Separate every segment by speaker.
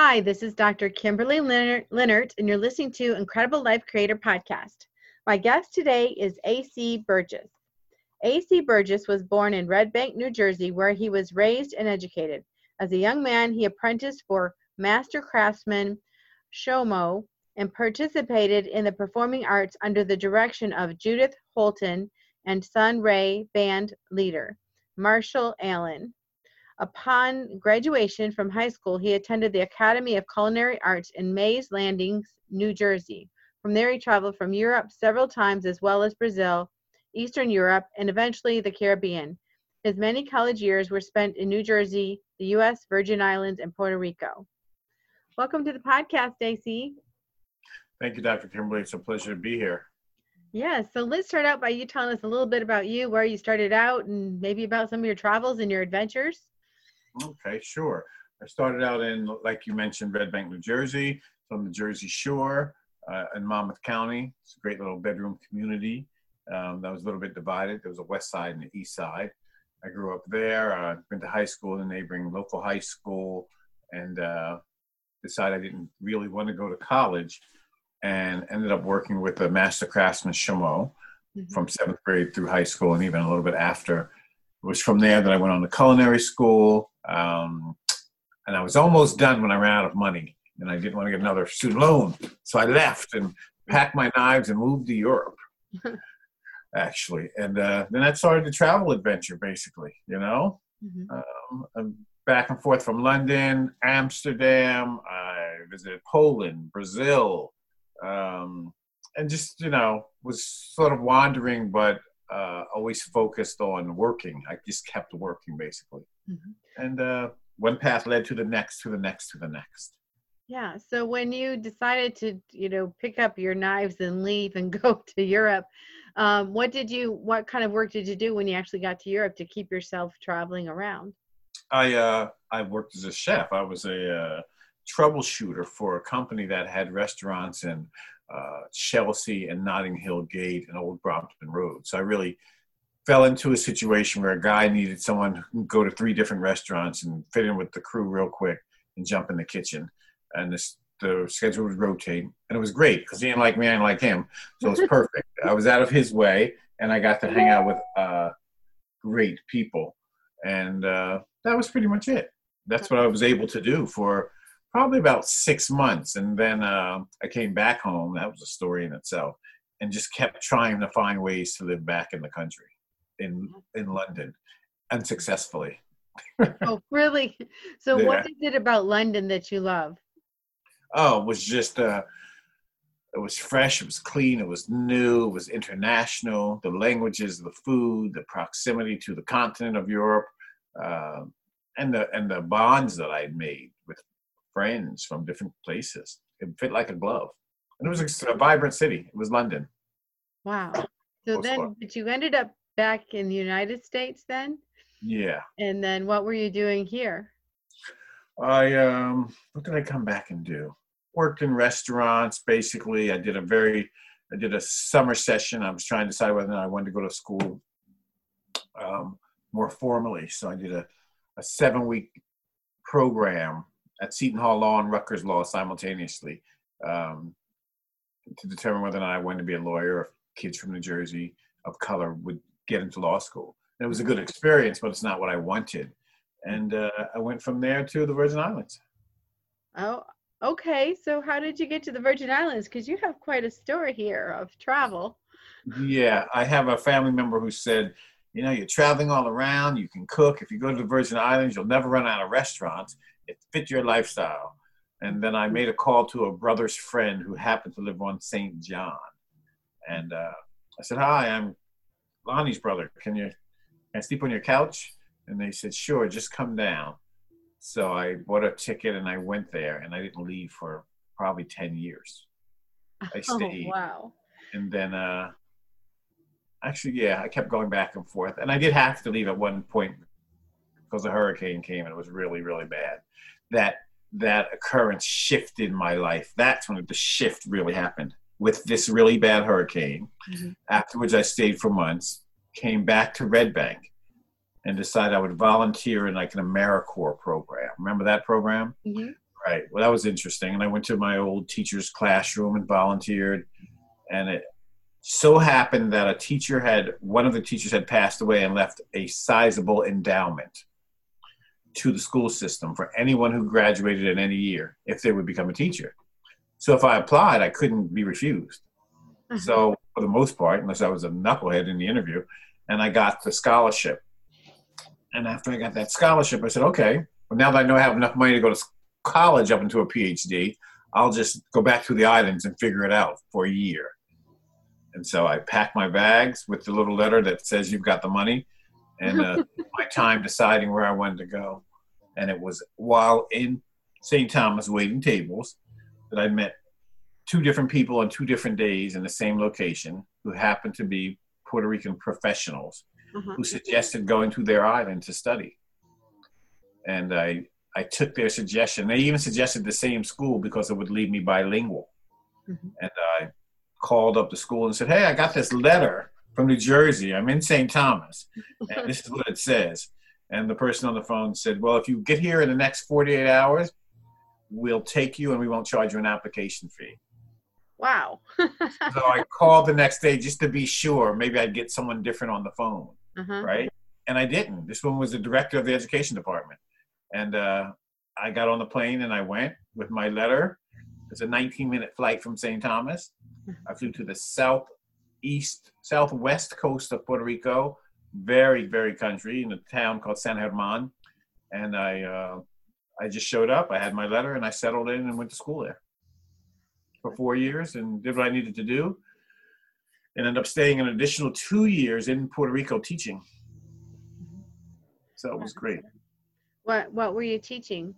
Speaker 1: Hi, this is Dr. Kimberley Linert, and you're listening to Incredible Life Creator Podcast. My guest today is A.C. Burgess. A.C. Burgess was born in Red Bank, New Jersey, where he was raised and educated. As a young man, he apprenticed for master craftsman Shomo and participated in the performing arts under the direction of Judith Holten and Sun Ra band leader Marshall Allen. Upon graduation from high school, he attended the Academy of Culinary Arts in Mays Landings, New Jersey. From there, he traveled from Europe several times, as well as Brazil, Eastern Europe, and eventually the Caribbean. His many college years were spent in New Jersey, the U.S., Virgin Islands, and Puerto Rico. Welcome to the podcast, AC.
Speaker 2: Thank you, Dr. Kimberley. It's a pleasure to be here.
Speaker 1: Yeah, so let's start out by you telling us a little bit about you, where you started out, and maybe about some of your travels and your adventures.
Speaker 2: Okay, sure. I started out in, like you mentioned, Red Bank, New Jersey, from the Jersey Shore uh, in Monmouth County. It's a great little bedroom community um, that was a little bit divided. There was a west side and the east side. I grew up there, uh, went to high school in the neighboring local high school, and uh, decided I didn't really want to go to college and ended up working with a master craftsman Shomo mm-hmm. from seventh grade through high school and even a little bit after. It was from there that I went on to culinary school. Um, and I was almost done when I ran out of money and I didn't want to get another student loan. So I left and packed my knives and moved to Europe, actually. And uh, then I started the travel adventure, basically, you know? Mm-hmm. Um, back and forth from London, Amsterdam. I visited Poland, Brazil, um, and just, you know, was sort of wandering, but uh, always focused on working. I just kept working, basically. Mm-hmm and uh, one path led to the next, to the next, to the next.
Speaker 1: Yeah. So when you decided to, you know, pick up your knives and leave and go to Europe, um, what did you, what kind of work did you do when you actually got to Europe to keep yourself traveling around?
Speaker 2: I uh, I worked as a chef. I was a uh, troubleshooter for a company that had restaurants in uh, Chelsea and Notting Hill Gate and Old Brompton Road. So I really fell into a situation where a guy needed someone who can go to three different restaurants and fit in with the crew real quick and jump in the kitchen. And this, the schedule would rotate, and it was great because he didn't like me, I didn't like him, so it was perfect. I was out of his way, and I got to hang out with uh, great people, and uh, that was pretty much it. That's what I was able to do for probably about six months, and then uh, I came back home. That was a story in itself, and just kept trying to find ways to live back in the country in in London unsuccessfully.
Speaker 1: oh, really? So, yeah. what is it about London that you love?
Speaker 2: Oh, it was just uh, it was fresh, it was clean, it was new, it was international. The languages, the food, the proximity to the continent of Europe, uh, and the and the bonds that I'd made with friends from different places. It fit like a glove, and it was a, a vibrant city. It was London.
Speaker 1: Wow. So then, but you ended up back in the United States then?
Speaker 2: Yeah.
Speaker 1: And then what were you doing here?
Speaker 2: I um what did I come back and do? Worked in restaurants basically. I did a very I did a summer session. I was trying to decide whether or not I wanted to go to school um, more formally. So I did a, a seven week program at Seton Hall Law and Rutgers Law simultaneously um, to determine whether or not I wanted to be a lawyer if kids from New Jersey of color would get into law school. And it was a good experience, but it's not what I wanted. And uh, I went from there to the Virgin Islands.
Speaker 1: Oh, okay. So how did you get to the Virgin Islands? Because you have quite a story here of travel.
Speaker 2: Yeah, I have a family member who said, you know, you're traveling all around, you can cook. If you go to the Virgin Islands, you'll never run out of restaurants. It fit your lifestyle. And then I made a call to a brother's friend who happened to live on St. John. And uh, I said, Hi, I'm Lonnie's brother, can you can I sleep on your couch? And they said, sure, just come down. So I bought a ticket and I went there and I didn't leave for probably 10 years. I oh, stayed.
Speaker 1: Oh, wow.
Speaker 2: And then, uh, actually, yeah, I kept going back and forth. And I did have to leave at one point because a hurricane came and it was really, really bad. That that occurrence shifted my life. That's when the shift really happened with this really bad hurricane. Mm-hmm. Afterwards, I stayed for months, came back to Red Bank, and decided I would volunteer in like an AmeriCorps program. Remember that program? Mm-hmm. Right. Well, that was interesting. And I went to my old teacher's classroom and volunteered. And it so happened that a teacher had, one of the teachers had passed away and left a sizable endowment to the school system for anyone who graduated in any year if they would become a teacher. So if I applied, I couldn't be refused. Mm-hmm. So for the most part, unless I was a knucklehead in the interview, and I got the scholarship. And after I got that scholarship, I said, okay, well, now that I know I have enough money to go to college up into a PhD, I'll just go back to the islands and figure it out for a year. And so I packed my bags with the little letter that says you've got the money and uh, my time deciding where I wanted to go. And it was while in St. Thomas waiting tables that I met two different people on two different days in the same location who happened to be Puerto Rican professionals uh-huh. who suggested going to their island to study. And I, I took their suggestion. They even suggested the same school because it would leave me bilingual. Mm-hmm. And I called up the school and said, Hey, I got this letter from New Jersey. I'm in St. Thomas. And this is what it says. And the person on the phone said, Well, if you get here in the next 48 hours, we'll take you and we won't charge you an application fee.
Speaker 1: Wow.
Speaker 2: so I called the next day just to be sure. Maybe I'd get someone different on the phone. Uh-huh. Right. And I didn't. This one was the director of the education department. And uh, I got on the plane and I went with my letter. It's a 19 minute flight from St. Thomas. I flew to the southeast, southwest coast of Puerto Rico, very, very country in a town called San German. And I, uh, I just showed up. I had my letter and I settled in and went to school there for four years and did what I needed to do. And ended up staying an additional two years in Puerto Rico teaching. So it was great.
Speaker 1: What What were you teaching?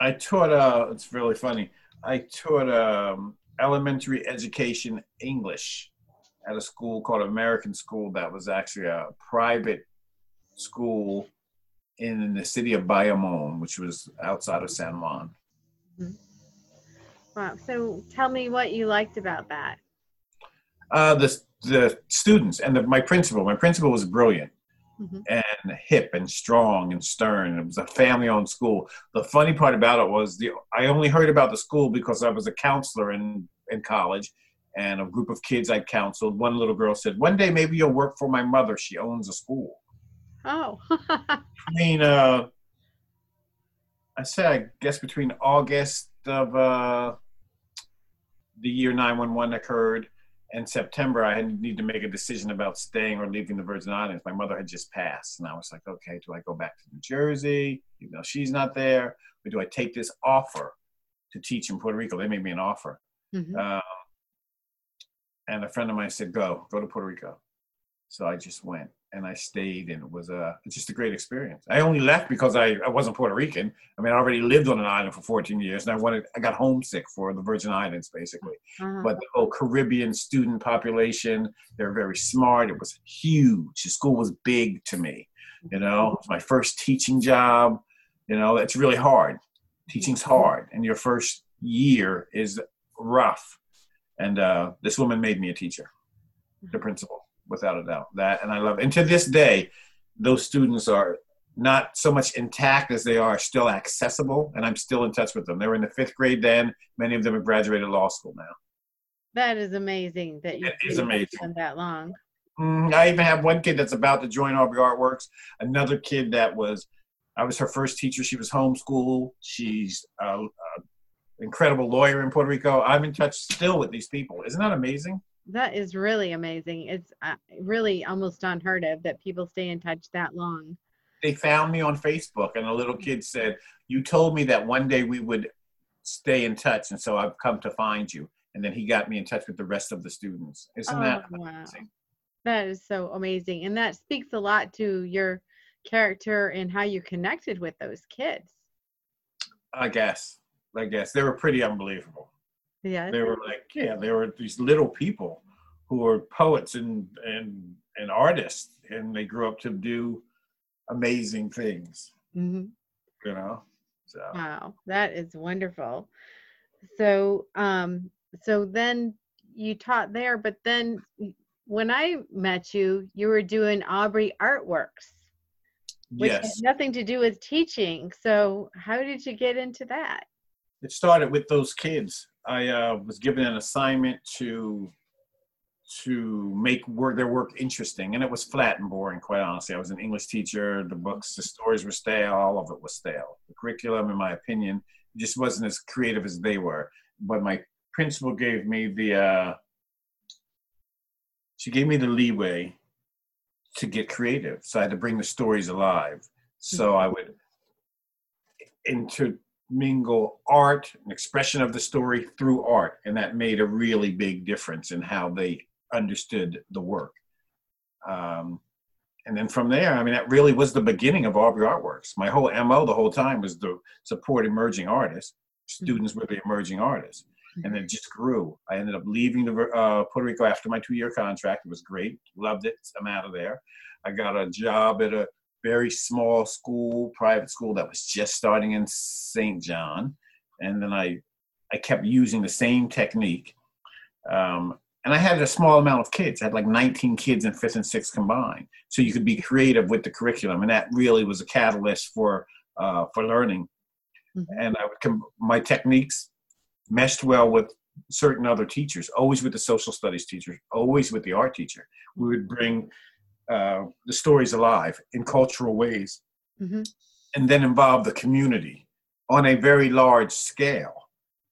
Speaker 2: I taught. Uh, it's really funny. I taught um, elementary education English at a school called American School that was actually a private school in the city of Bayamon, which was outside of San Juan. Mm-hmm.
Speaker 1: Wow. So tell me what you liked about that.
Speaker 2: Uh, the, the students and the, my principal. My principal was brilliant mm-hmm. and hip and strong and stern. It was a family owned school. The funny part about it was the I only heard about the school because I was a counselor in, in college and a group of kids I counseled. One little girl said, One day maybe you'll work for my mother. She owns a school.
Speaker 1: Oh.
Speaker 2: I mean, uh, I said, I guess between August of uh, the year 911 occurred and September, I need to make a decision about staying or leaving the Virgin Islands. My mother had just passed, and I was like, okay, do I go back to New Jersey, even though she's not there, or do I take this offer to teach in Puerto Rico? They made me an offer. Mm-hmm. Um, and a friend of mine said, go, go to Puerto Rico. So I just went and I stayed, and it was a just a great experience. I only left because I, I wasn't Puerto Rican. I mean, I already lived on an island for 14 years, and I wanted I got homesick for the Virgin Islands, basically. Uh-huh. But the whole Caribbean student population, they're very smart. It was huge. The school was big to me. You know, was my first teaching job. You know, it's really hard. Teaching's hard, and your first year is rough. And uh, this woman made me a teacher, the principal without a doubt. That and I love. It. And to this day, those students are not so much intact as they are still accessible, and I'm still in touch with them. They were in the fifth grade then. Many of them have graduated law school now.
Speaker 1: That is amazing that you
Speaker 2: it is amazing
Speaker 1: that long.
Speaker 2: Mm, I even have one kid that's about to join Aubrey Artworks. Another kid that was, I was her first teacher. She was homeschooled. She's an incredible lawyer in Puerto Rico. I'm in touch still with these people. Isn't that amazing?
Speaker 1: That is really amazing. It's uh, really almost unheard of that people stay in touch that long.
Speaker 2: They found me on Facebook, and a little kid said, You told me that one day we would stay in touch, and so I've come to find you. And then he got me in touch with the rest of the students. Isn't oh, that amazing?
Speaker 1: Wow. That is so amazing. And that speaks a lot to your character and how you connected with those kids.
Speaker 2: I guess. I guess. They were pretty unbelievable.
Speaker 1: Yeah.
Speaker 2: They were like, yeah, they were these little people who were poets and and and artists, and they grew up to do amazing things. Mm-hmm. You know. So.
Speaker 1: Wow, that is wonderful. So, um, so then you taught there, but then when I met you, you were doing Aubrey Artworks, which yes. had nothing to do with teaching. So, how did you get into that?
Speaker 2: it started with those kids. I uh, was given an assignment to to make work their work interesting, and it was flat and boring. Quite honestly, I was an English teacher. The books, the stories were stale. All of it was stale. The curriculum, in my opinion, just wasn't as creative as they were. But my principal gave me the uh, she gave me the leeway to get creative. So I had to bring the stories alive. So I would intermingle art and expression of the story through art, and that made a really big difference in how they understood the work. Um, and then from there, I mean, that really was the beginning of Aubrey Artworks. My whole MO the whole time was to support emerging artists. Students were the emerging artists. And it just grew. I ended up leaving the, uh, Puerto Rico after my two year contract. It was great. Loved it. I'm out of there. I got a job at a very small school, private school that was just starting in St. John. And then I, I kept using the same technique. Um, and I had a small amount of kids. I had like 19 kids in fifth and sixth combined. So you could be creative with the curriculum, and that really was a catalyst for uh, for learning. Mm-hmm. And I would com- my techniques meshed well with certain other teachers. Always with the social studies teacher. Always with the art teacher. We would bring uh, the stories alive in cultural ways, mm-hmm. and then involve the community on a very large scale.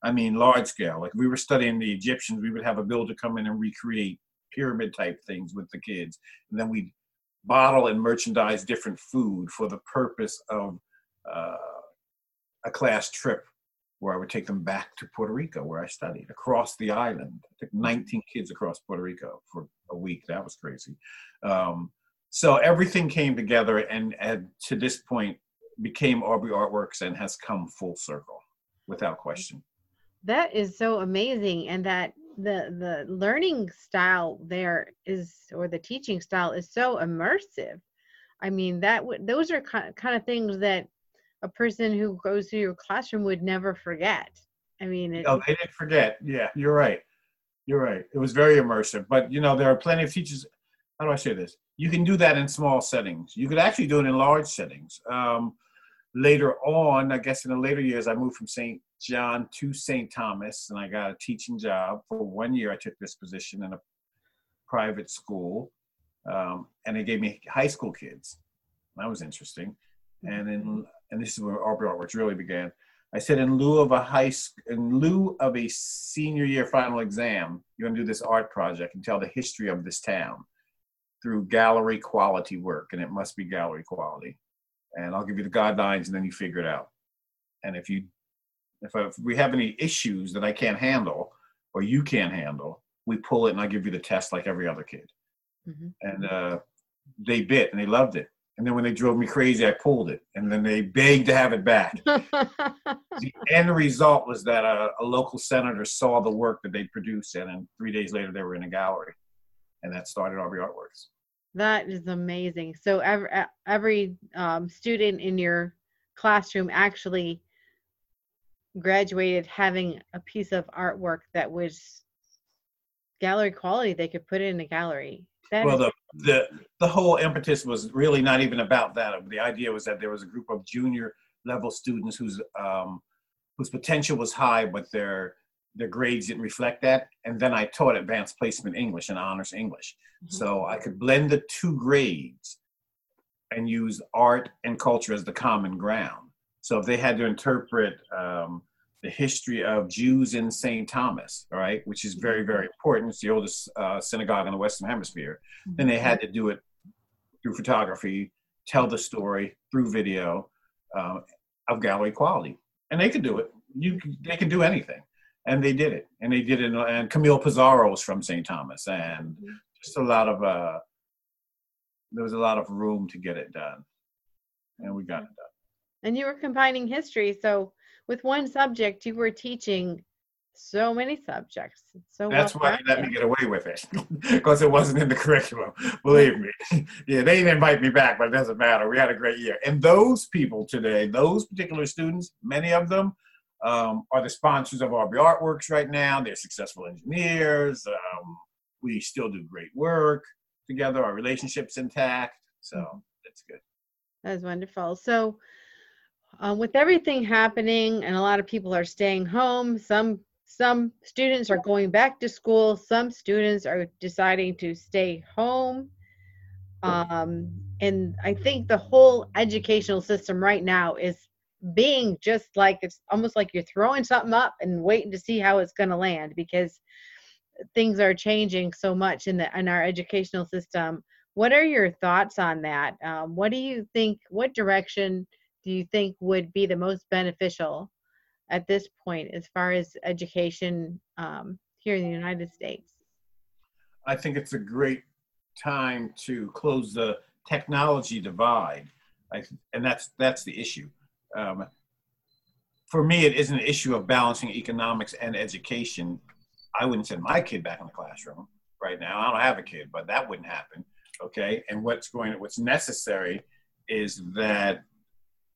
Speaker 2: I mean, large scale. Like we were studying the Egyptians, we would have a builder come in and recreate pyramid type things with the kids. And then we'd bottle and merchandise different food for the purpose of uh, a class trip where I would take them back to Puerto Rico, where I studied, across the island. I took 19 kids across Puerto Rico for a week. That was crazy. Um, so everything came together and, and to this point became Aubrey Artworks and has come full circle without question.
Speaker 1: That is so amazing, and that the the learning style there is, or the teaching style is so immersive. I mean, that w- those are kind of, kind of things that a person who goes through your classroom would never forget. I mean,
Speaker 2: it, oh, they didn't forget. Yeah, you're right. You're right. It was very immersive. But you know, there are plenty of teachers. How do I say this? You can do that in small settings. You could actually do it in large settings. Um, later on, I guess in the later years, I moved from St. John to St. Thomas, and I got a teaching job for one year. I took this position in a private school, um, and they gave me high school kids. That was interesting. And in and this is where Aubrey Artworks really began. I said, in lieu of a high, in lieu of a senior year final exam, you're going to do this art project and tell the history of this town through gallery quality work, and it must be gallery quality. And I'll give you the guidelines, and then you figure it out. And if you if, I, if we have any issues that I can't handle or you can't handle, we pull it and I give you the test like every other kid. Mm-hmm. And uh, they bit and they loved it. And then when they drove me crazy, I pulled it. And then they begged to have it back. the end result was that a, a, local senator saw the work that they produced, and then three days later, they were in a gallery. And that started Aubrey Artworks.
Speaker 1: That is amazing. So every, every um, student in your classroom actually graduated having a piece of artwork that was gallery quality they could put it in a gallery
Speaker 2: that well the, the the whole impetus was really not even about that. The idea was that there was a group of junior level students whose um, whose potential was high but their their grades didn't reflect that. And then i taught advanced placement english and honors english. Mm-hmm. so i could blend the two grades and use art and culture as the common ground. So if they had to interpret um, the history of Jews in St. Thomas, right, which is very, very important, it's the oldest uh, synagogue in the Western Hemisphere, mm-hmm. then they had to do it through photography, tell the story through video uh, of gallery quality. And they could do it. You, they can do anything. And they did it. And they did it. And Camille Pissarro was from St. Thomas. And mm-hmm. just a lot of, uh, there was a lot of room to get it done. And we got it done
Speaker 1: and you were combining history so with one subject you were teaching so many subjects so
Speaker 2: that's well why they let me get away with it because it wasn't in the curriculum believe me. Yeah they didn't invite me back but it doesn't matter. We had a great year. And those people today those particular students many of them um, are the sponsors of Aubrey Artworks right now. They're successful engineers. Um, we still do great work together. Our relationships intact. So that's good.
Speaker 1: That's wonderful. So uh, with everything happening and a lot of people are staying home, some some students are going back to school, some students are deciding to stay home. Um, and I think the whole educational system right now is being just like it's almost like you're throwing something up and waiting to see how it's going to land because things are changing so much in the in our educational system. What are your thoughts on that? Um, what do you think? What direction do you think would be the most beneficial at this point as far as education um, here in the United States?
Speaker 2: I think it's a great time to close the technology divide, I, and that's that's the issue. Um, for me, it isn't an issue of balancing economics and education. I wouldn't send my kid back in the classroom right now. I don't have a kid, but that wouldn't happen. Okay, and what's going, what's necessary is that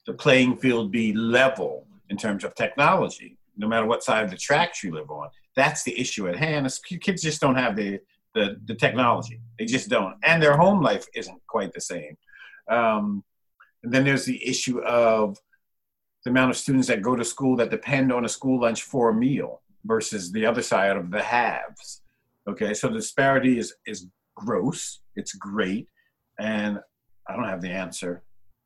Speaker 2: the playing field be level in terms of technology, no matter what side of the tracks you live on. That's the issue at hand. Kids just don't have the, the, the technology. They just don't. And their home life isn't quite the same. Um, and then there's the issue of the amount of students that go to school that depend on a school lunch for a meal versus the other side of the haves. Okay, so the disparity is, is gross, it's great, and I don't have the answer.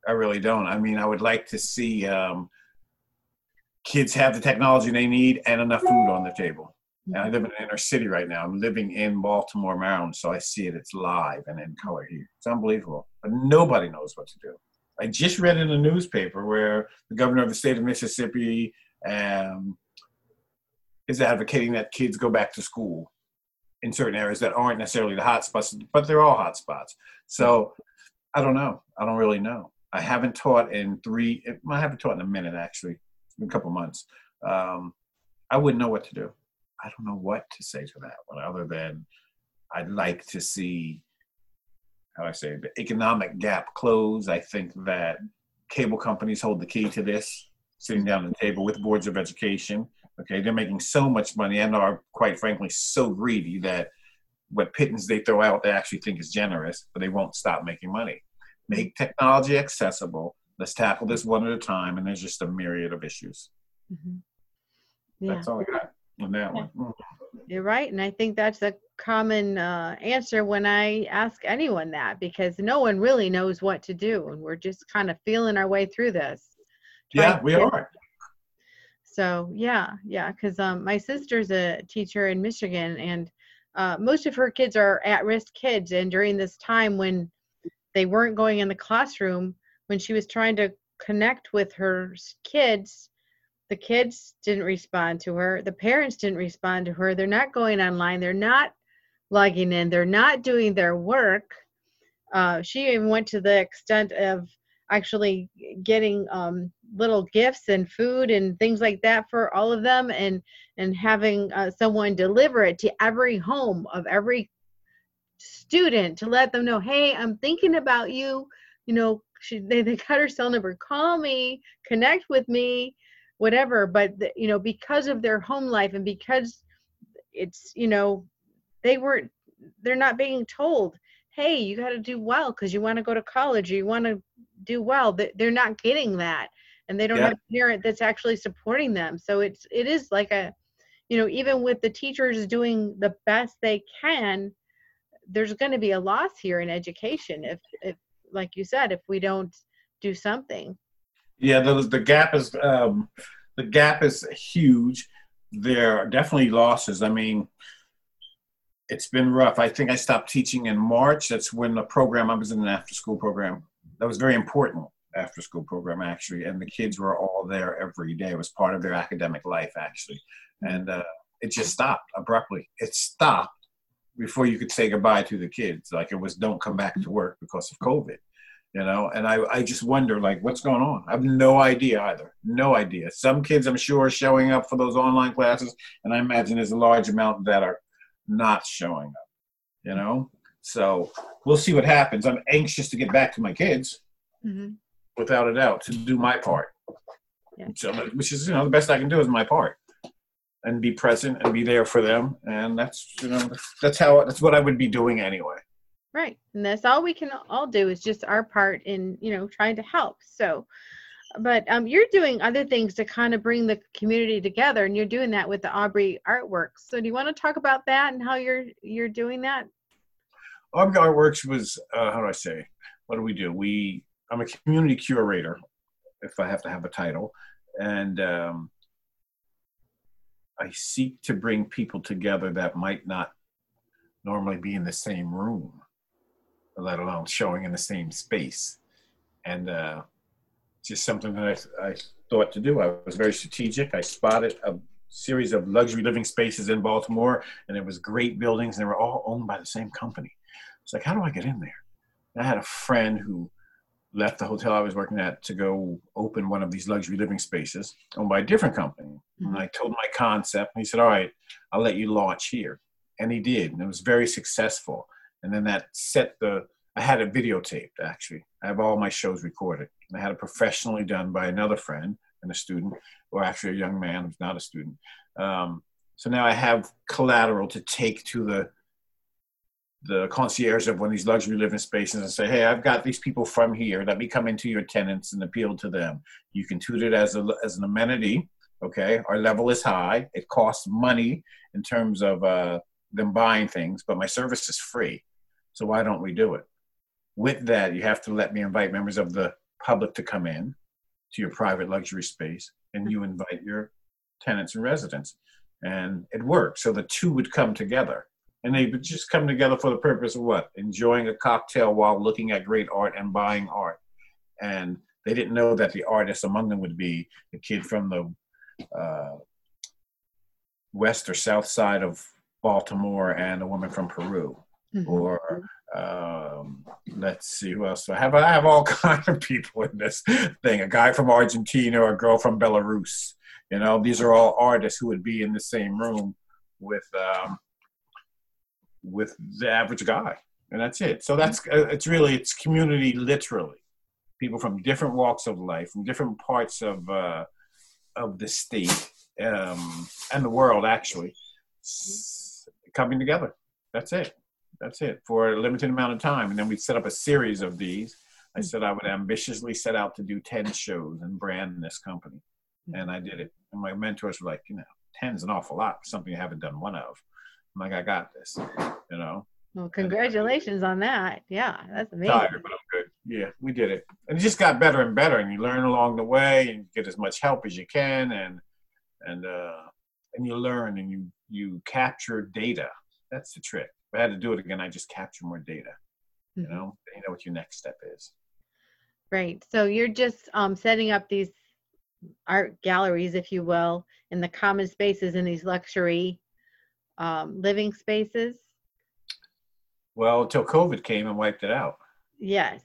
Speaker 2: I really don't. I mean, I would like to see um, kids have the technology they need and enough food on the table. And I live in an inner city right now. I'm living in Baltimore, Maryland, so I see it. It's live and in color here. It's unbelievable. But nobody knows what to do. I just read in a newspaper where the governor of the state of Mississippi um, is advocating that kids go back to school in certain areas that aren't necessarily the hot spots, but they're all hot spots. So I don't know. I don't really know. I haven't taught in three. I haven't taught in a minute actually, a couple months. Um, I wouldn't know what to do. I don't know what to say to that one other than I'd like to see how I say the economic gap close. I think that cable companies hold the key to this, sitting down at the table with boards of education. Okay, they're making so much money and are quite frankly so greedy that what pittance they throw out they actually think is generous, but they won't stop making money. Make technology accessible. Let's tackle this one at a time, and there's just a myriad of issues. Mm-hmm. Yeah. That's all I got on that one.
Speaker 1: You're right, and I think that's a common uh, answer when I ask anyone that because no one really knows what to do, and we're just kind of feeling our way through this.
Speaker 2: Yeah, we are.
Speaker 1: So yeah, yeah, because um, my sister's a teacher in Michigan, and uh, most of her kids are at-risk kids, and during this time when they weren't going in the classroom, when she was trying to connect with her kids the kids didn't respond to her the parents didn't respond to her they're not going online they're not logging in they're not doing their work. Uh, she even went to the extent of actually getting um, little gifts and food and things like that for all of them and and having uh, someone deliver it to every home of every student to let them know hey i'm thinking about you you know she they, they got her cell number call me connect with me whatever but the, you know because of their home life and because it's you know they weren't they're not being told hey you got to do well because you want to go to college or you want to do well they're not getting that and they don't yeah. have a parent that's actually supporting them so it's it is like a you know even with the teachers doing the best they can there's going to be a loss here in education if if like you said if we don't do something
Speaker 2: yeah, the the gap is um, the gap is huge. There are definitely losses. I mean, it's been rough. I think I stopped teaching in March. That's when the program I was in an after school program. That was very important after school program actually, and the kids were all there every day. It was part of their academic life actually, and uh, it just stopped abruptly. It stopped before you could say goodbye to the kids. Like it was, don't come back to work because of COVID you know? And i i just wonder like what's going on? I have no idea either. No idea. Some kids i'm sure are showing up for those online classes and i imagine there's a large amount that are not showing up you know? So we'll see what happens. I'm anxious to get back to my kids mm-hmm. without a doubt to do my part. Yeah. so, which is you know the best i can do is my part and be present and be there for them and that's you know that's how that's what i would be doing anyway
Speaker 1: Right. And that's all we can all do is just our part in, you know, trying to help. So, but um, you're doing other things to kind of bring the community together, and you're doing that with the Aubrey Artworks. So, do you want to talk about that and how you're you're doing that?
Speaker 2: Aubrey Artworks was uh, how do I say? What do we do? We I'm a community curator, if I have to have a title, and um, I seek to bring people together that might not normally be in the same room, let alone showing in the same space, and. Uh, just something that I, I thought to do. I was very strategic. I spotted a series of luxury living spaces in Baltimore, and it was great buildings, and they were all owned by the same company. It's like, how do I get in there? And I had a friend who left the hotel I was working at to go open one of these luxury living spaces owned by a different company. Mm-hmm. And I told my concept, and he said, All right, I'll let you launch here. And he did, and it was very successful. And then that set the I had it videotaped actually. I have all my shows recorded. I had it professionally done by another friend and a student, or actually a young man who's not a student. Um, so now I have collateral to take to the the concierge of one of these luxury living spaces and say, hey, I've got these people from here. Let me come into your tenants and appeal to them. You can treat it as, a, as an amenity. Okay. Our level is high. It costs money in terms of uh, them buying things, but my service is free. So why don't we do it? With that, you have to let me invite members of the public to come in to your private luxury space, and you invite your tenants and residents. And it worked. So the two would come together. And they would just come together for the purpose of what? Enjoying a cocktail while looking at great art and buying art. And they didn't know that the artist among them would be a kid from the uh, west or south side of Baltimore and a woman from Peru, mm-hmm. or um, let's see who else. I have I have all kind of people in this thing. A guy from Argentina, or a girl from Belarus. You know, these are all artists who would be in the same room with um, with the average guy, and that's it. So that's uh, it's really it's community literally. People from different walks of life, from different parts of uh, of the state um, and the world, actually coming together. That's it that's it for a limited amount of time. And then we set up a series of these. I said I would ambitiously set out to do 10 shows and brand this company. And I did it. And my mentors were like, you know, 10 is an awful lot something you haven't done one of. I'm like, I got this, you know.
Speaker 1: Well, congratulations on that. Yeah, that's amazing. Tired,
Speaker 2: but I'm good. Yeah, we did it. And it just got better and better. And you learn along the way and get as much help as you can. And, and, uh, and you learn and you, you capture data. That's the trick if I had to do it again, I just capture more data. Mm-hmm. You know, you know what your next step is.
Speaker 1: Right. So you're just um, setting up these art galleries, if you will, in the common spaces in these luxury um, living spaces.
Speaker 2: Well, until COVID came and wiped it out.
Speaker 1: Yes.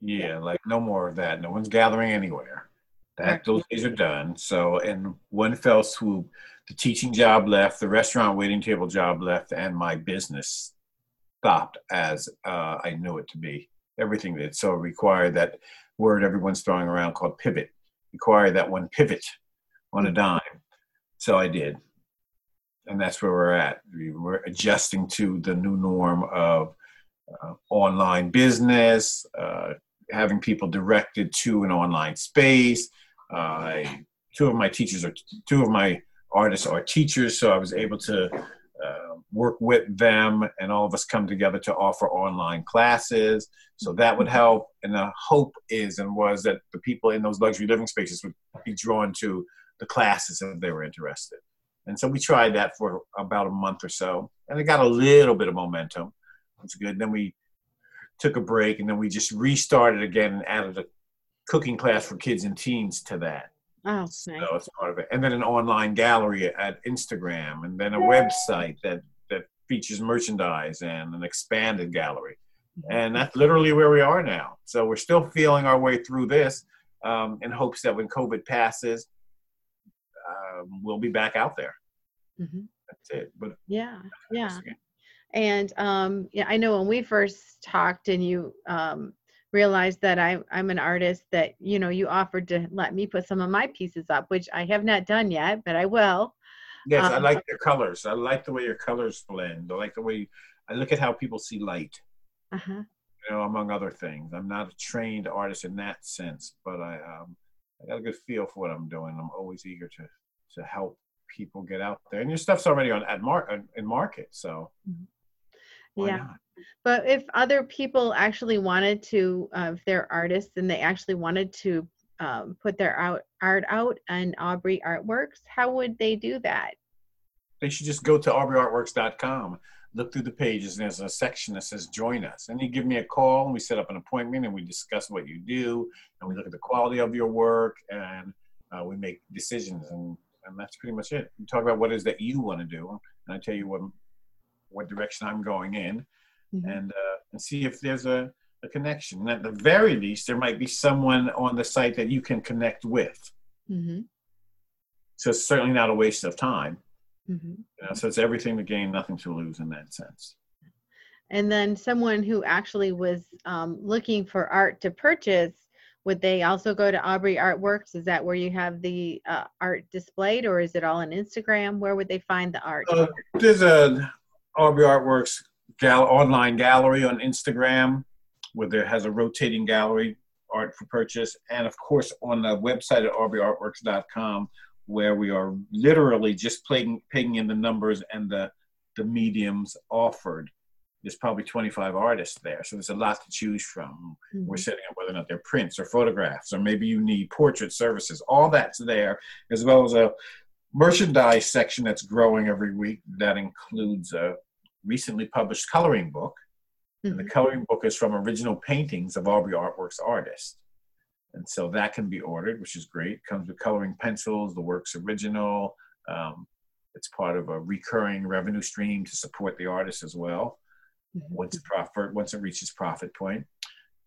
Speaker 2: Yeah, yeah. like no more of that. No one's gathering anywhere. That right. those days are done. So, in one fell swoop, the teaching job left, the restaurant waiting table job left, and my business stopped as uh, I knew it to be. Everything did. So required that word everyone's throwing around called pivot. Required that one pivot on a dime. So I did. And that's where we're at. We are adjusting to the new norm of uh, online business, uh, having people directed to an online space. Uh, two of my teachers are two of my artists are teachers, so I was able to uh, work with them and all of us come together to offer online classes. So that would help. And the hope is and was that the people in those luxury living spaces would be drawn to the classes if they were interested. And so we tried that for about a month or so, and it got a little bit of momentum. It's good. Then we took a break, and then we just restarted again and added a cooking class for kids and teens to that.
Speaker 1: Oh, nice. So
Speaker 2: it's part of it. And then an online gallery at Instagram, and then a website that that features merchandise and an expanded gallery. And that's literally where we are now. So we're still feeling our way through this um, in hopes that when COVID passes, um, we'll be back out there. Mm-hmm. That's it. But
Speaker 1: yeah, yeah. And um, yeah, I know when we first talked, and you um, realized that I, I'm an artist that, you know, you offered to let me put some of my pieces up, which I have not done yet, but I will.
Speaker 2: Yes, um, I like your colors. I like the way your colors blend. I like the way you, I look at how people see light. Uh-huh. You know, among other things. I'm not a trained artist in that sense, but I um, I got a good feel for what I'm doing. I'm always eager to to help people get out there. And your stuff's already on at mar- in market, so
Speaker 1: mm-hmm. yeah. Not? But if other people actually wanted to, uh, if they're artists and they actually wanted to um, put their out, art out on Aubrey Artworks, how would they do that?
Speaker 2: They should just go to aubreyartworks.com, look through the pages, and there's a section that says join us. And you give me a call, and we set up an appointment, and we discuss what you do, and we look at the quality of your work, and uh, we make decisions. And, and that's pretty much it. We talk about what is that you want to do, and I tell you what, what direction I'm going in, mm-hmm. and, uh, and see if there's a, a connection. And at the very least, there might be someone on the site that you can connect with. Mm-hmm. So it's certainly not a waste of time. Mm-hmm. You know, so it's everything to gain, nothing to lose in that sense.
Speaker 1: And then someone who actually was um, looking for art to purchase, would they also go to Aubrey Artworks? Is that where you have the uh, art displayed, or is it all on Instagram? Where would they find the art?
Speaker 2: Uh, there's a Aubrey Artworks gal- online gallery on Instagram where there has a rotating gallery art for purchase, and of course on the website at aubreyartworks.com where we are literally just playing, picking in the numbers and the, the mediums offered. There's probably 25 artists there, so there's a lot to choose from. Mm-hmm. We're setting up whether or not they're prints or photographs, or maybe you need portrait services. All that's there, as well as a merchandise section that's growing every week that includes a recently published coloring book. Mm-hmm. And the mm-hmm. coloring book is from original paintings of Aubrey Artworks artists. And so that can be ordered, which is great. Comes with coloring pencils, the work's original. Um, it's part of a recurring revenue stream to support the artist as well. Mm-hmm. Once it profit, once it reaches profit point,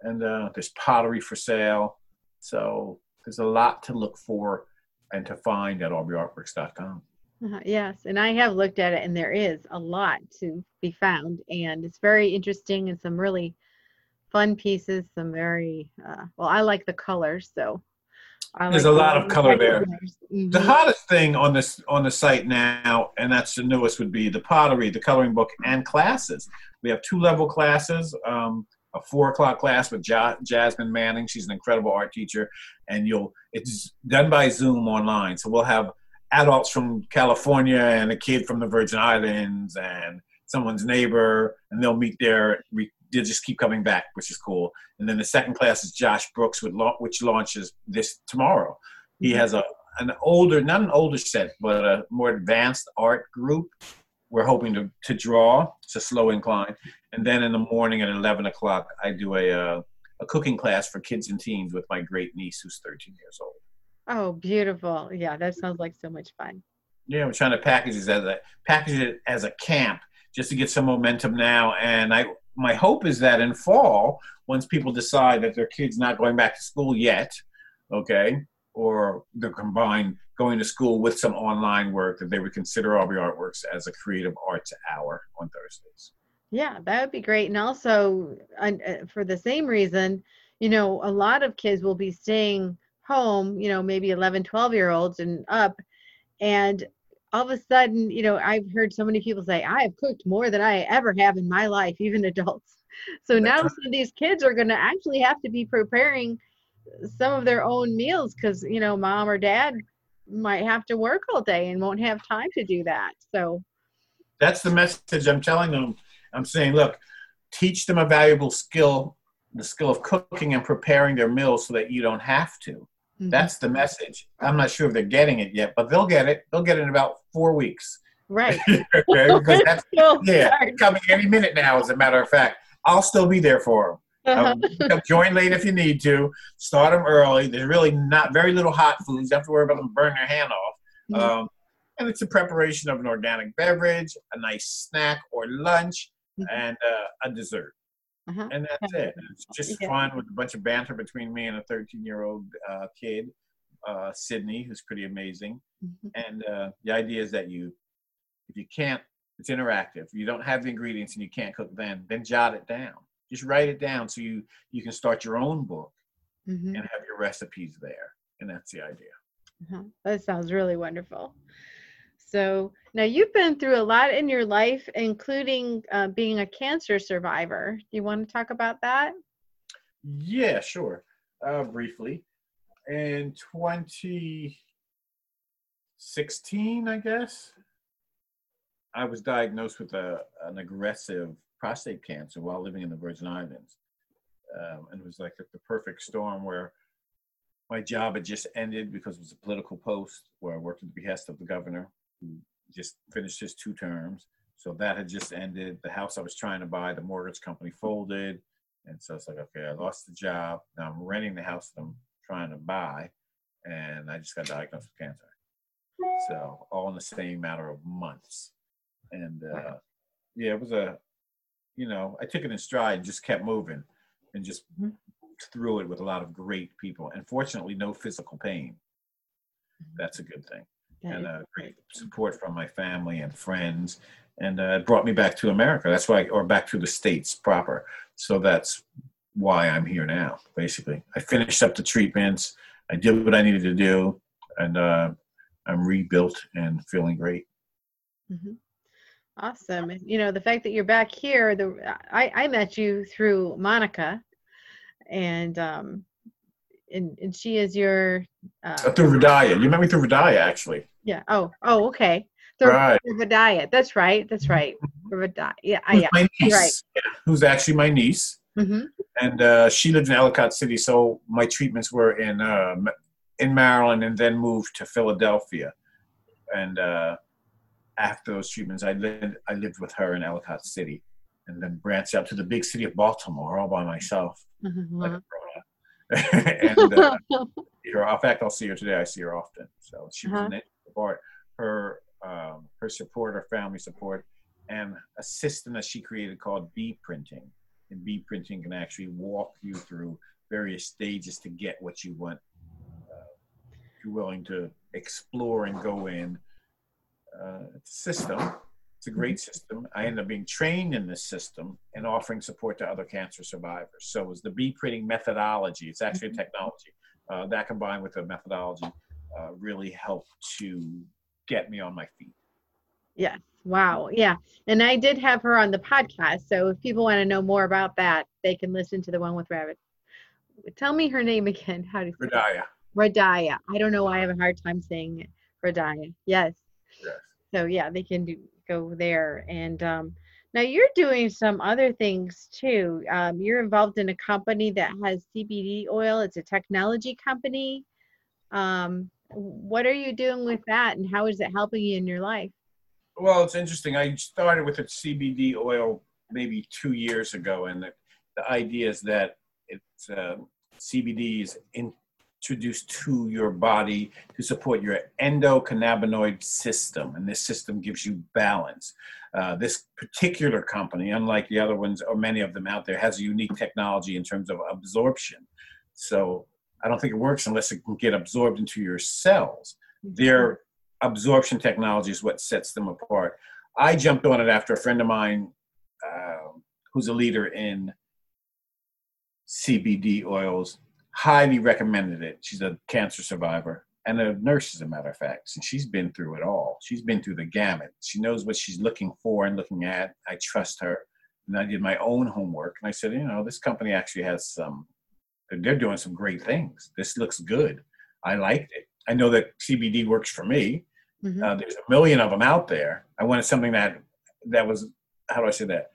Speaker 2: and uh, there's pottery for sale. So there's a lot to look for and to find at aubreyartworks.com.
Speaker 1: Uh, yes, and I have looked at it, and there is a lot to be found, and it's very interesting and some really fun pieces, some very uh, well. I like the colors, so
Speaker 2: There's a lot of color there. Mm-hmm. The hottest thing on this on the site now, and that's the newest, would be the pottery, the coloring book, and classes. We have two level classes. Um, a four o'clock class with ja- Jasmine Manning. She's an incredible art teacher, and you'll it's done by Zoom online. So we'll have adults from California and a kid from the Virgin Islands and someone's neighbor, and they'll meet there they'll just keep coming back, which is cool. And then the second class is Josh Brooks, which launches this tomorrow. He mm-hmm. has a an older, not an older set, but a more advanced art group. We're hoping to, to draw. It's a slow incline. And then in the morning at 11 o'clock, I do a, uh, a cooking class for kids and teens with my great niece who's 13 years old.
Speaker 1: Oh, beautiful. Yeah, that sounds like so much fun.
Speaker 2: Yeah, we're trying to package it as a package it as a camp just to get some momentum now. And I my hope is that in fall, once people decide that their kid's not going back to school yet, okay, or they're combined going to school with some online work, that they would consider Aubrey Artworks as a creative arts hour on Thursdays.
Speaker 1: Yeah, that would be great. And also, uh, for the same reason, you know, a lot of kids will be staying home, you know, maybe 11, 12 year olds and up. And all of a sudden, you know, I've heard so many people say, I have cooked more than I ever have in my life, even adults. So now some of these kids are going to actually have to be preparing some of their own meals because, you know, mom or dad might have to work all day and won't have time to do that. So
Speaker 2: that's the message I'm telling them. I'm saying, look, teach them a valuable skill, the skill of cooking and preparing their meals so that you don't have to. Mm-hmm. That's the message. I'm not sure if they're getting it yet, but they'll get it. They'll get it in about four weeks.
Speaker 1: Right.
Speaker 2: okay, because that's yeah, coming any minute now. As a matter of fact, I'll still be there for them. Uh-huh. Um, join late if you need to. Start them early. There's really not very little hot foods. You have to worry about them burning their hand off. Mm-hmm. Um, and it's a preparation of an organic beverage, a nice snack or lunch, mm-hmm. and uh, a dessert. Uh-huh. And that's it. It's just yeah. fun with a bunch of banter between me and a 13 year old uh, kid, uh, Sydney, who's pretty amazing. Mm-hmm. And uh, the idea is that you, if you can't, it's interactive. You don't have the ingredients and you can't cook then, then jot it down. Just write it down so you you can start your own book mm-hmm. and have your recipes there. And that's the idea.
Speaker 1: Uh-huh. That sounds really wonderful. So now you've been through a lot in your life, including uh, being a cancer survivor. Do you want to talk about that?
Speaker 2: Yeah, sure. Uh, briefly. in 2016, I guess, I was diagnosed with a, an aggressive prostate cancer while living in the Virgin Islands. Um, and it was like the perfect storm where my job had just ended because it was a political post where I worked at the behest of the governor who just finished his two terms. So that had just ended. The house I was trying to buy, the mortgage company folded. And so it's like, okay, I lost the job. Now I'm renting the house that I'm trying to buy. And I just got diagnosed with cancer. So all in the same matter of months. And uh, yeah, it was a, you know, I took it in stride and just kept moving and just mm-hmm. through it with a lot of great people. And fortunately, no physical pain. Mm-hmm. That's a good thing. That and uh, great support from my family and friends. And uh, it brought me back to America. That's why, or back to the States proper. So that's why I'm here now, basically. I finished up the treatments. I did what I needed to do. And uh, I'm rebuilt and feeling great.
Speaker 1: Mm-hmm. Awesome. You know, the fact that you're back here, the I, I met you through Monica and um and, and she is your
Speaker 2: uh, through Vidaya. You met me through Vidaya actually.
Speaker 1: Yeah. Oh, oh, okay. Through, right. Vidaya. That's right. That's right. Through Vidaya. Yeah, who's yeah. My
Speaker 2: niece, right. Yeah, who's actually my niece. Mm-hmm. And uh, she lived in Ellicott City, so my treatments were in uh, in Maryland, and then moved to Philadelphia. And uh, after those treatments, I lived I lived with her in Ellicott City, and then branched out to the big city of Baltimore all by myself. Mm-hmm. Like and uh, her, in fact, I'll see her today. I see her often, so she uh-huh. Her um, her support, her family support, and a system that she created called B printing. And B printing can actually walk you through various stages to get what you want. Uh, if you're willing to explore and go in uh, system. It's a great system. I ended up being trained in this system and offering support to other cancer survivors. So it was the B printing methodology. It's actually a mm-hmm. technology uh, that combined with a methodology uh, really helped to get me on my feet.
Speaker 1: Yes. Wow. Yeah. And I did have her on the podcast. So if people want to know more about that, they can listen to the one with Rabbit. Tell me her name again. How do you
Speaker 2: Radaya.
Speaker 1: Radaya. I don't know why I have a hard time saying it. Radaya. Yes. Yes. So yeah, they can do go there. And um, now you're doing some other things too. Um, you're involved in a company that has CBD oil. It's a technology company. Um, what are you doing with that, and how is it helping you in your life?
Speaker 2: Well, it's interesting. I started with a CBD oil maybe two years ago, and the, the idea is that it's uh, CBD is introduced to your body to support your endocannabinoid system. And this system gives you balance. Uh, this particular company, unlike the other ones or many of them out there, has a unique technology in terms of absorption. So I don't think it works unless it can get absorbed into your cells. Their absorption technology is what sets them apart. I jumped on it after a friend of mine uh, who's a leader in CBD oils highly recommended it. She's a cancer survivor and a nurse, as a matter of fact. And she's been through it all. She's been through the gamut. She knows what she's looking for and looking at. I trust her. And I did my own homework. And I said, you know, this company actually has some, they're doing some great things. This looks good. I liked it. I know that CBD works for me. Mm-hmm. Uh, there's a million of them out there. I wanted something that, that was, how do I say that?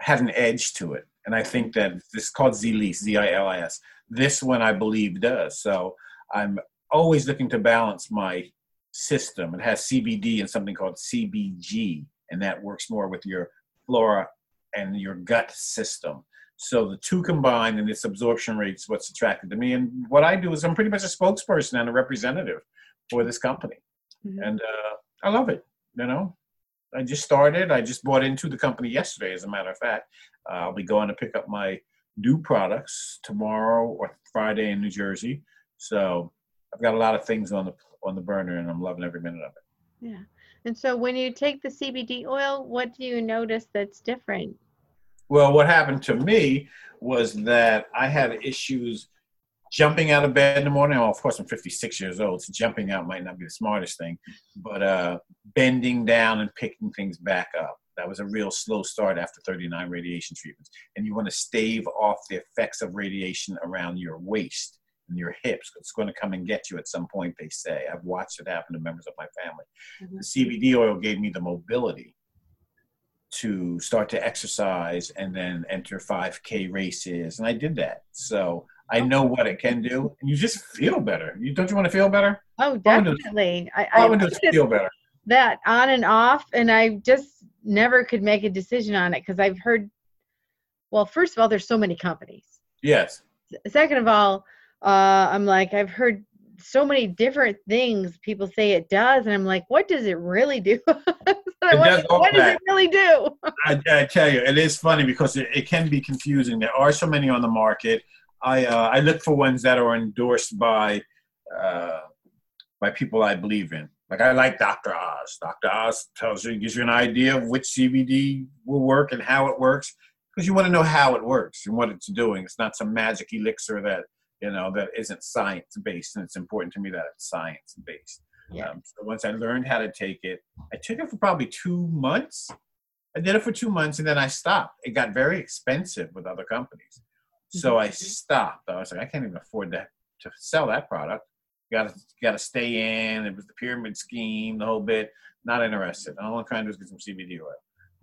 Speaker 2: Had an edge to it. And I think that this is called Zilis, Z-I-L-I-S. This one I believe does. So I'm always looking to balance my system. It has CBD and something called CBG, and that works more with your flora and your gut system. So the two combined and its absorption rate is what's attracted to me. And what I do is I'm pretty much a spokesperson and a representative for this company. Mm-hmm. And uh, I love it. You know, I just started. I just bought into the company yesterday, as a matter of fact. Uh, I'll be going to pick up my new products tomorrow or Friday in New Jersey. So I've got a lot of things on the on the burner, and I'm loving every minute of it.
Speaker 1: Yeah. And so when you take the CBD oil, what do you notice that's different?
Speaker 2: Well, what happened to me was that I had issues jumping out of bed in the morning. Well, of course, I'm 56 years old, so jumping out might not be the smartest thing, but uh, bending down and picking things back up. That was a real slow start after 39 radiation treatments. And you want to stave off the effects of radiation around your waist and your hips. It's going to come and get you at some point, they say. I've watched it happen to members of my family. Mm-hmm. The CBD oil gave me the mobility to start to exercise and then enter 5K races. And I did that. So I know what it can do. And you just feel better. You Don't you want to feel better?
Speaker 1: Oh, definitely. I, I,
Speaker 2: I just feel better.
Speaker 1: That on and off. And I just never could make a decision on it because I've heard, well, first of all, there's so many companies.
Speaker 2: Yes.
Speaker 1: Second of all, uh, I'm like, I've heard so many different things people say it does, and I'm like, what does it really do? it does what does it really do?
Speaker 2: I, I, tell you, it is funny because it, it, can be confusing. There are so many on the market. I uh, I look for ones that are endorsed by uh, by people I believe in. Like I like Dr. Oz. Dr. Oz tells you, gives you an idea of which CBD will work and how it works because you want to know how it works and what it's doing. It's not some magic elixir that you know that isn't science based, and it's important to me that it's science based. Yeah. Um, so once I learned how to take it, I took it for probably two months. I did it for two months, and then I stopped. It got very expensive with other companies, so I mm-hmm. stopped. I was like, I can't even afford to to sell that product. Got to got to stay in. It was the pyramid scheme, the whole bit. Not interested. All I'm trying to do is get some CBD oil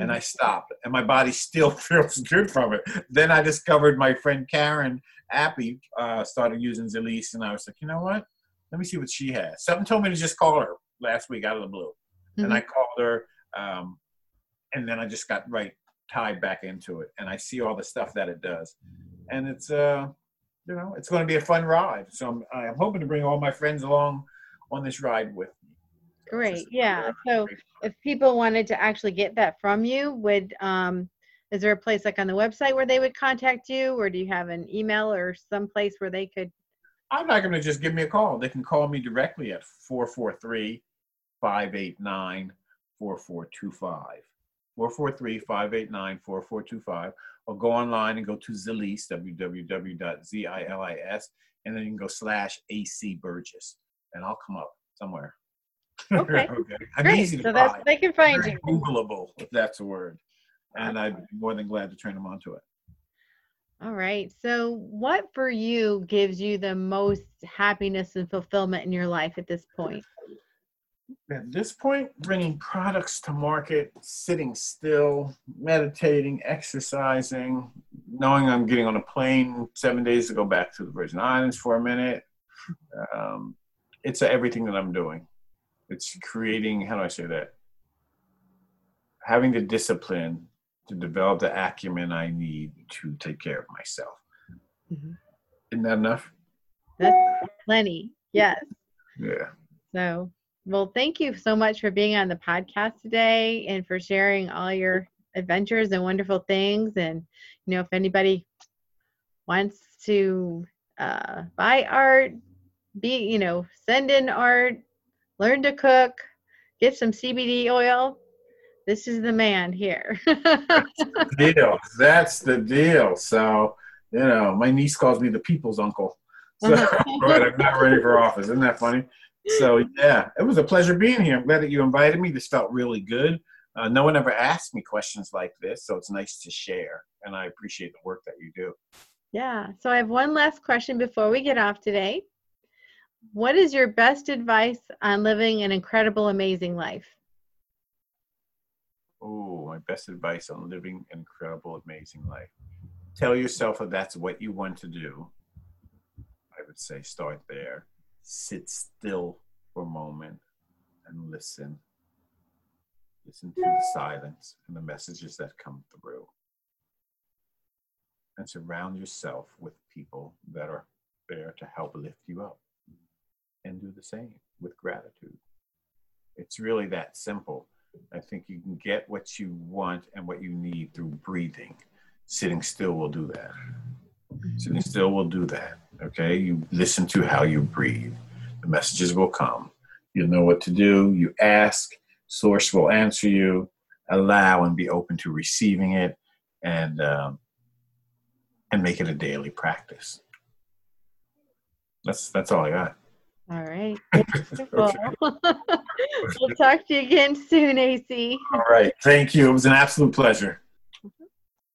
Speaker 2: and I stopped, and my body still feels good from it. Then I discovered my friend Karen Appy uh, started using Zilis, and I was like, you know what? Let me see what she has. Something told me to just call her last week out of the blue, mm-hmm. and I called her, um, and then I just got right tied back into it, and I see all the stuff that it does, and it's uh, you know, it's going to be a fun ride. So I'm, I'm hoping to bring all my friends along on this ride with.
Speaker 1: Great. Yeah. So if people wanted to actually get that from you, would um, is there a place like on the website where they would contact you, or do you have an email or some place where they could?
Speaker 2: I'd like them to just give me a call. They can call me directly at 443 589 4425. 443 589 4425. Or go online and go to Zilis, www.zilis, and then you can go slash AC Burgess, and I'll come up somewhere.
Speaker 1: Okay. okay. I'm Great. easy to so that's, they can find Very
Speaker 2: you. Googleable, if that's a word. And I'd be more than glad to turn them onto it.
Speaker 1: All right. So, what for you gives you the most happiness and fulfillment in your life at this point?
Speaker 2: At this point, bringing products to market, sitting still, meditating, exercising, knowing I'm getting on a plane seven days to go back to the Virgin Islands for a minute. Um, it's everything that I'm doing. It's creating, how do I say that? Having the discipline to develop the acumen I need to take care of myself. Mm-hmm. Isn't that enough?
Speaker 1: That's plenty. Yes.
Speaker 2: Yeah.
Speaker 1: So, well, thank you so much for being on the podcast today and for sharing all your adventures and wonderful things. And, you know, if anybody wants to uh, buy art, be, you know, send in art, learn to cook, get some CBD oil. This is the man here.
Speaker 2: That's the deal. That's the deal. So, you know, my niece calls me the people's uncle. So, right, I'm not ready for office. Isn't that funny? So, yeah, it was a pleasure being here. I'm glad that you invited me. This felt really good. Uh, no one ever asked me questions like this, so it's nice to share. And I appreciate the work that you do.
Speaker 1: Yeah. So, I have one last question before we get off today. What is your best advice on living an incredible, amazing life?
Speaker 2: Oh, my best advice on living an incredible, amazing life. Tell yourself that that's what you want to do. I would say start there. Sit still for a moment and listen. Listen to the silence and the messages that come through. And surround yourself with people that are there to help lift you up and do the same with gratitude. It's really that simple. I think you can get what you want and what you need through breathing. Sitting still will do that. Sitting still will do that. Okay? You listen to how you breathe. The messages will come. You'll know what to do. You ask, source will answer you. Allow and be open to receiving it and um, and make it a daily practice. That's that's all I got.
Speaker 1: All right. we'll talk to you again soon, AC.
Speaker 2: All right. Thank you. It was an absolute pleasure.